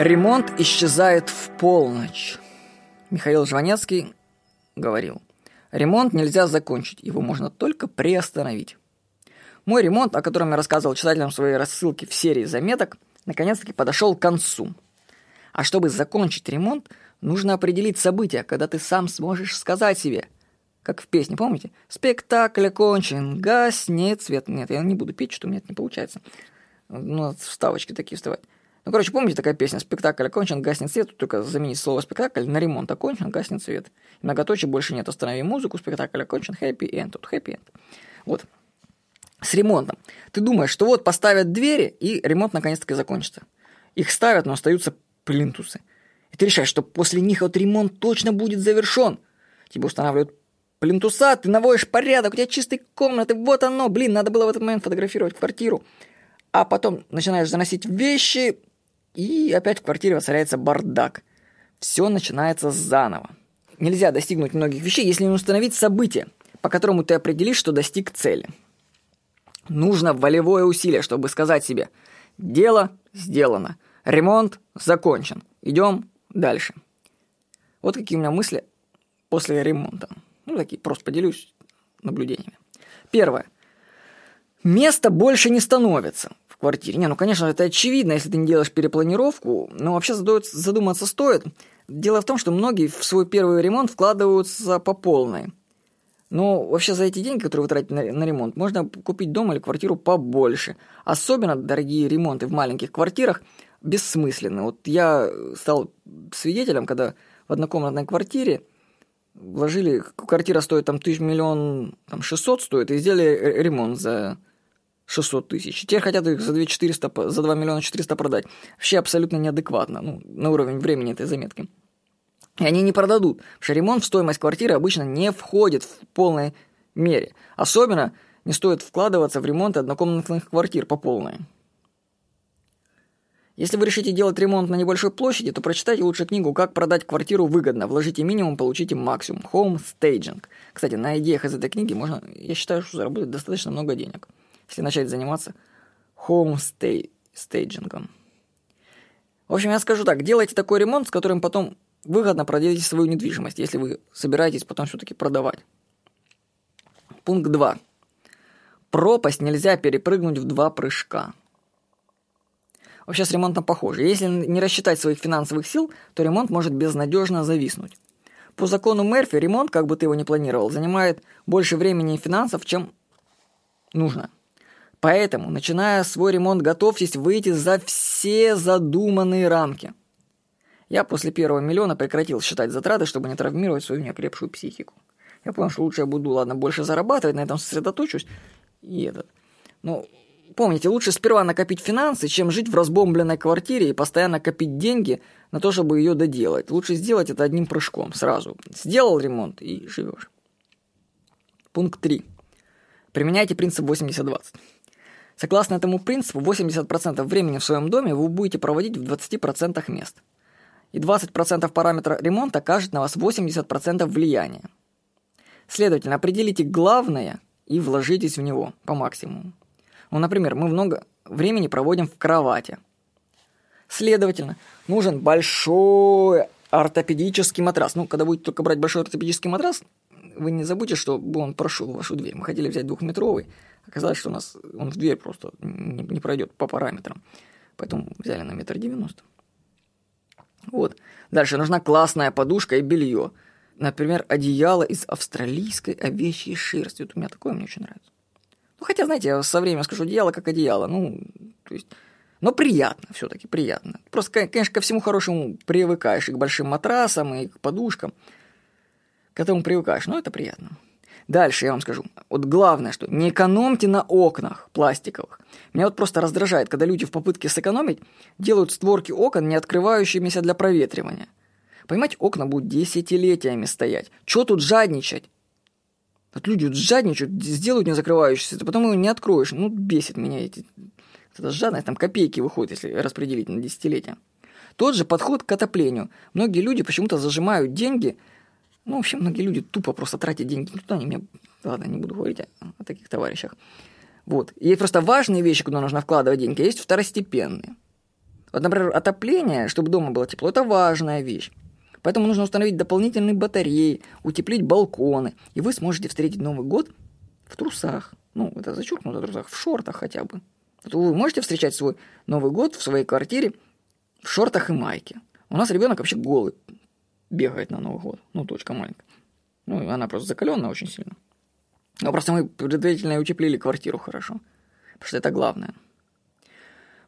Ремонт исчезает в полночь. Михаил Жванецкий говорил, ремонт нельзя закончить, его можно только приостановить. Мой ремонт, о котором я рассказывал читателям своей рассылки в серии заметок, наконец-таки подошел к концу. А чтобы закончить ремонт, нужно определить события, когда ты сам сможешь сказать себе, как в песне, помните? Спектакль окончен, гаснет свет. Нет, я не буду петь, что у меня это не получается. Ну, вставочки такие вставать. Ну, короче, помните такая песня «Спектакль окончен, гаснет свет», только заменить слово «спектакль» на «ремонт окончен, гаснет свет». Многоточие больше нет, останови музыку, спектакль окончен, happy end, тут happy end. Вот. С ремонтом. Ты думаешь, что вот поставят двери, и ремонт наконец-таки закончится. Их ставят, но остаются плинтусы. И ты решаешь, что после них вот ремонт точно будет завершен. Тебе устанавливают плинтуса, ты наводишь порядок, у тебя чистые комнаты, вот оно, блин, надо было в этот момент фотографировать квартиру. А потом начинаешь заносить вещи, и опять в квартире воцаряется бардак. Все начинается заново. Нельзя достигнуть многих вещей, если не установить событие, по которому ты определишь, что достиг цели. Нужно волевое усилие, чтобы сказать себе «дело сделано, ремонт закончен, идем дальше». Вот какие у меня мысли после ремонта. Ну, такие, просто поделюсь наблюдениями. Первое. Места больше не становится квартире. Не, ну, конечно, это очевидно, если ты не делаешь перепланировку, но вообще задуматься стоит. Дело в том, что многие в свой первый ремонт вкладываются по полной. Но вообще за эти деньги, которые вы тратите на, на ремонт, можно купить дом или квартиру побольше. Особенно дорогие ремонты в маленьких квартирах бессмысленны. Вот я стал свидетелем, когда в однокомнатной квартире вложили, квартира стоит там тысяч миллион, там 600 стоит, и сделали ремонт за 600 тысяч. Теперь хотят их за 2 400, за 2 миллиона 400 продать. Вообще абсолютно неадекватно, ну, на уровень времени этой заметки. И они не продадут, потому что ремонт в стоимость квартиры обычно не входит в полной мере. Особенно не стоит вкладываться в ремонт однокомнатных квартир по полной. Если вы решите делать ремонт на небольшой площади, то прочитайте лучше книгу «Как продать квартиру выгодно». Вложите минимум, получите максимум. Home Staging. Кстати, на идеях из этой книги можно, я считаю, что заработать достаточно много денег если начать заниматься home staging ом. В общем, я скажу так, делайте такой ремонт, с которым потом выгодно продадите свою недвижимость, если вы собираетесь потом все-таки продавать. Пункт 2. Пропасть нельзя перепрыгнуть в два прыжка. Вообще с ремонтом похоже. Если не рассчитать своих финансовых сил, то ремонт может безнадежно зависнуть. По закону Мерфи ремонт, как бы ты его ни планировал, занимает больше времени и финансов, чем нужно – Поэтому, начиная свой ремонт, готовьтесь выйти за все задуманные рамки. Я после первого миллиона прекратил считать затраты, чтобы не травмировать свою неокрепшую психику. Я понял, что лучше я буду, ладно, больше зарабатывать, на этом сосредоточусь. И этот. Ну, помните, лучше сперва накопить финансы, чем жить в разбомбленной квартире и постоянно копить деньги на то, чтобы ее доделать. Лучше сделать это одним прыжком, сразу. Сделал ремонт и живешь. Пункт 3. Применяйте принцип 80-20. Согласно этому принципу, 80% времени в своем доме вы будете проводить в 20% мест. И 20% параметра ремонта окажет на вас 80% влияния. Следовательно, определите главное и вложитесь в него по максимуму. Ну, например, мы много времени проводим в кровати. Следовательно, нужен большой ортопедический матрас. Ну, когда будете только брать большой ортопедический матрас, вы не забудьте, что он прошел вашу дверь. Мы хотели взять двухметровый, Оказалось, что у нас он в дверь просто не, не пройдет по параметрам. Поэтому взяли на метр девяносто. Вот. Дальше нужна классная подушка и белье. Например, одеяло из австралийской овечьей шерсти. Вот у меня такое мне очень нравится. Ну, хотя, знаете, я со временем скажу одеяло как одеяло. Ну, то есть... Но приятно все-таки, приятно. Просто, конечно, ко всему хорошему привыкаешь. И к большим матрасам, и к подушкам. К этому привыкаешь. Но это приятно. Дальше я вам скажу. Вот главное, что не экономьте на окнах пластиковых. Меня вот просто раздражает, когда люди в попытке сэкономить делают створки окон, не открывающимися для проветривания. Понимаете, окна будут десятилетиями стоять. Чего тут жадничать? Вот люди вот жадничают, сделают не закрывающиеся, ты потом его не откроешь. Ну, бесит меня эти... Это жадность, там копейки выходят, если распределить на десятилетия. Тот же подход к отоплению. Многие люди почему-то зажимают деньги – ну, в общем, многие люди тупо просто тратят деньги туда, они мне... Ладно, не буду говорить о, о таких товарищах. Вот. Есть просто важные вещи, куда нужно вкладывать деньги, а есть второстепенные. Вот, например, отопление, чтобы дома было тепло, это важная вещь. Поэтому нужно установить дополнительные батареи, утеплить балконы, и вы сможете встретить Новый год в трусах. Ну, это зачеркнуто в трусах, в шортах хотя бы. Вы можете встречать свой Новый год в своей квартире в шортах и майке. У нас ребенок вообще голый бегает на Новый год. Ну, точка маленькая. Ну, она просто закаленная очень сильно. Но просто мы предварительно утеплили квартиру хорошо. Потому что это главное.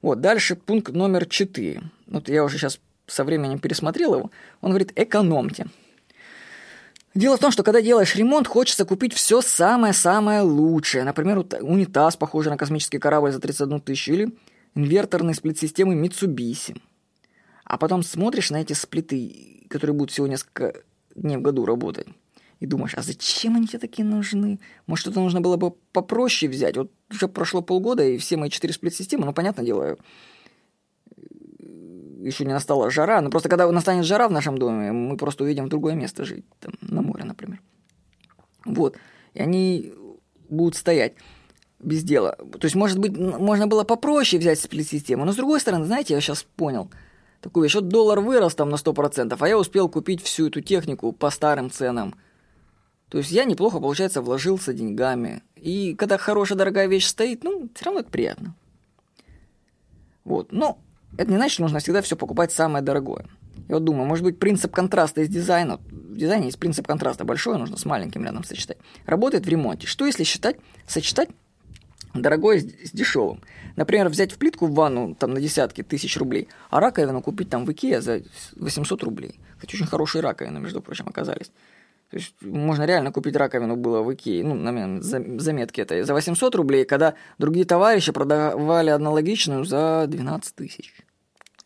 Вот, дальше пункт номер 4. Вот я уже сейчас со временем пересмотрел его. Он говорит, экономьте. Дело в том, что когда делаешь ремонт, хочется купить все самое-самое лучшее. Например, унитаз, похожий на космический корабль за 31 тысячу, или инверторные сплит-системы Mitsubishi. А потом смотришь на эти сплиты, которые будут всего несколько дней в году работать, и думаешь, а зачем они тебе такие нужны? Может, что-то нужно было бы попроще взять? Вот уже прошло полгода, и все мои четыре сплит-системы, ну, понятное дело, еще не настала жара, но просто когда настанет жара в нашем доме, мы просто уедем в другое место жить, там, на море, например. Вот. И они будут стоять без дела. То есть, может быть, можно было попроще взять сплит-систему. Но, с другой стороны, знаете, я сейчас понял вещь. Вот доллар вырос там на 100%, а я успел купить всю эту технику по старым ценам. То есть, я неплохо, получается, вложился деньгами. И когда хорошая, дорогая вещь стоит, ну, все равно это приятно. Вот. Но это не значит, что нужно всегда все покупать самое дорогое. Я вот думаю, может быть, принцип контраста из дизайна, в дизайне есть принцип контраста большой, нужно с маленьким рядом сочетать, работает в ремонте. Что если считать, сочетать дорогое с дешевым? Например, взять в плитку в ванну там на десятки тысяч рублей, а раковину купить там в Икеа за 800 рублей. Кстати, очень хорошие раковины, между прочим, оказались. То есть можно реально купить раковину было в Икее, ну, на заметки это, за 800 рублей, когда другие товарищи продавали аналогичную за 12 тысяч.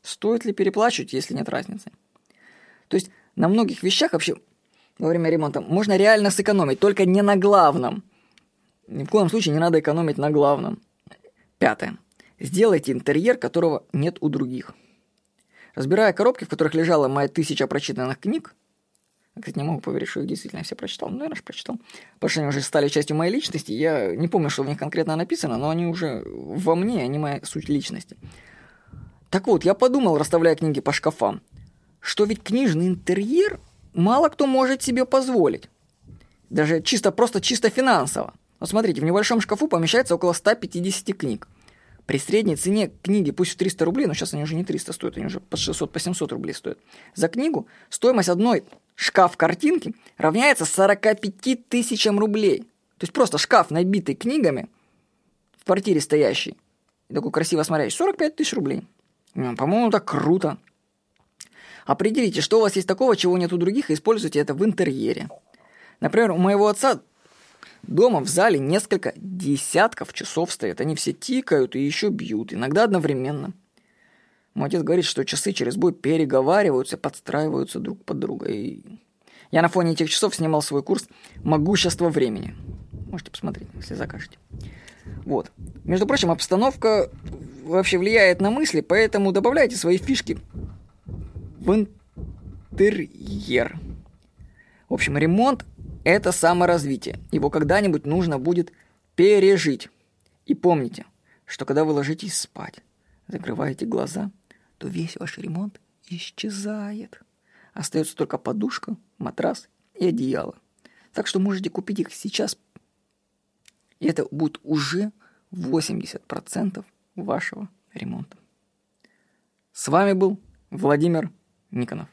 Стоит ли переплачивать, если нет разницы? То есть на многих вещах вообще во время ремонта можно реально сэкономить, только не на главном. Ни в коем случае не надо экономить на главном. Пятое. Сделайте интерьер, которого нет у других. Разбирая коробки, в которых лежала моя тысяча прочитанных книг, кстати, не могу поверить, что их действительно все прочитал. Ну, наверное, прочитал. Потому что они уже стали частью моей личности. Я не помню, что в них конкретно написано, но они уже во мне, они моя суть личности. Так вот, я подумал, расставляя книги по шкафам, что ведь книжный интерьер мало кто может себе позволить. Даже чисто, просто чисто финансово. Вот смотрите, в небольшом шкафу помещается около 150 книг. При средней цене книги, пусть в 300 рублей, но сейчас они уже не 300 стоят, они уже по 600, по 700 рублей стоят. За книгу стоимость одной шкаф картинки равняется 45 тысячам рублей. То есть просто шкаф, набитый книгами, в квартире стоящий, такой красиво смотрящий, 45 тысяч рублей. По-моему, так круто. Определите, что у вас есть такого, чего нет у других, и используйте это в интерьере. Например, у моего отца дома в зале несколько десятков часов стоят. Они все тикают и еще бьют, иногда одновременно. Мой отец говорит, что часы через бой переговариваются, подстраиваются друг под друга. И я на фоне этих часов снимал свой курс «Могущество времени». Можете посмотреть, если закажете. Вот. Между прочим, обстановка вообще влияет на мысли, поэтому добавляйте свои фишки в интерьер. В общем, ремонт – это саморазвитие. Его когда-нибудь нужно будет пережить. И помните, что когда вы ложитесь спать, закрываете глаза – то весь ваш ремонт исчезает. Остается только подушка, матрас и одеяло. Так что можете купить их сейчас. И это будет уже 80% вашего ремонта. С вами был Владимир Никонов.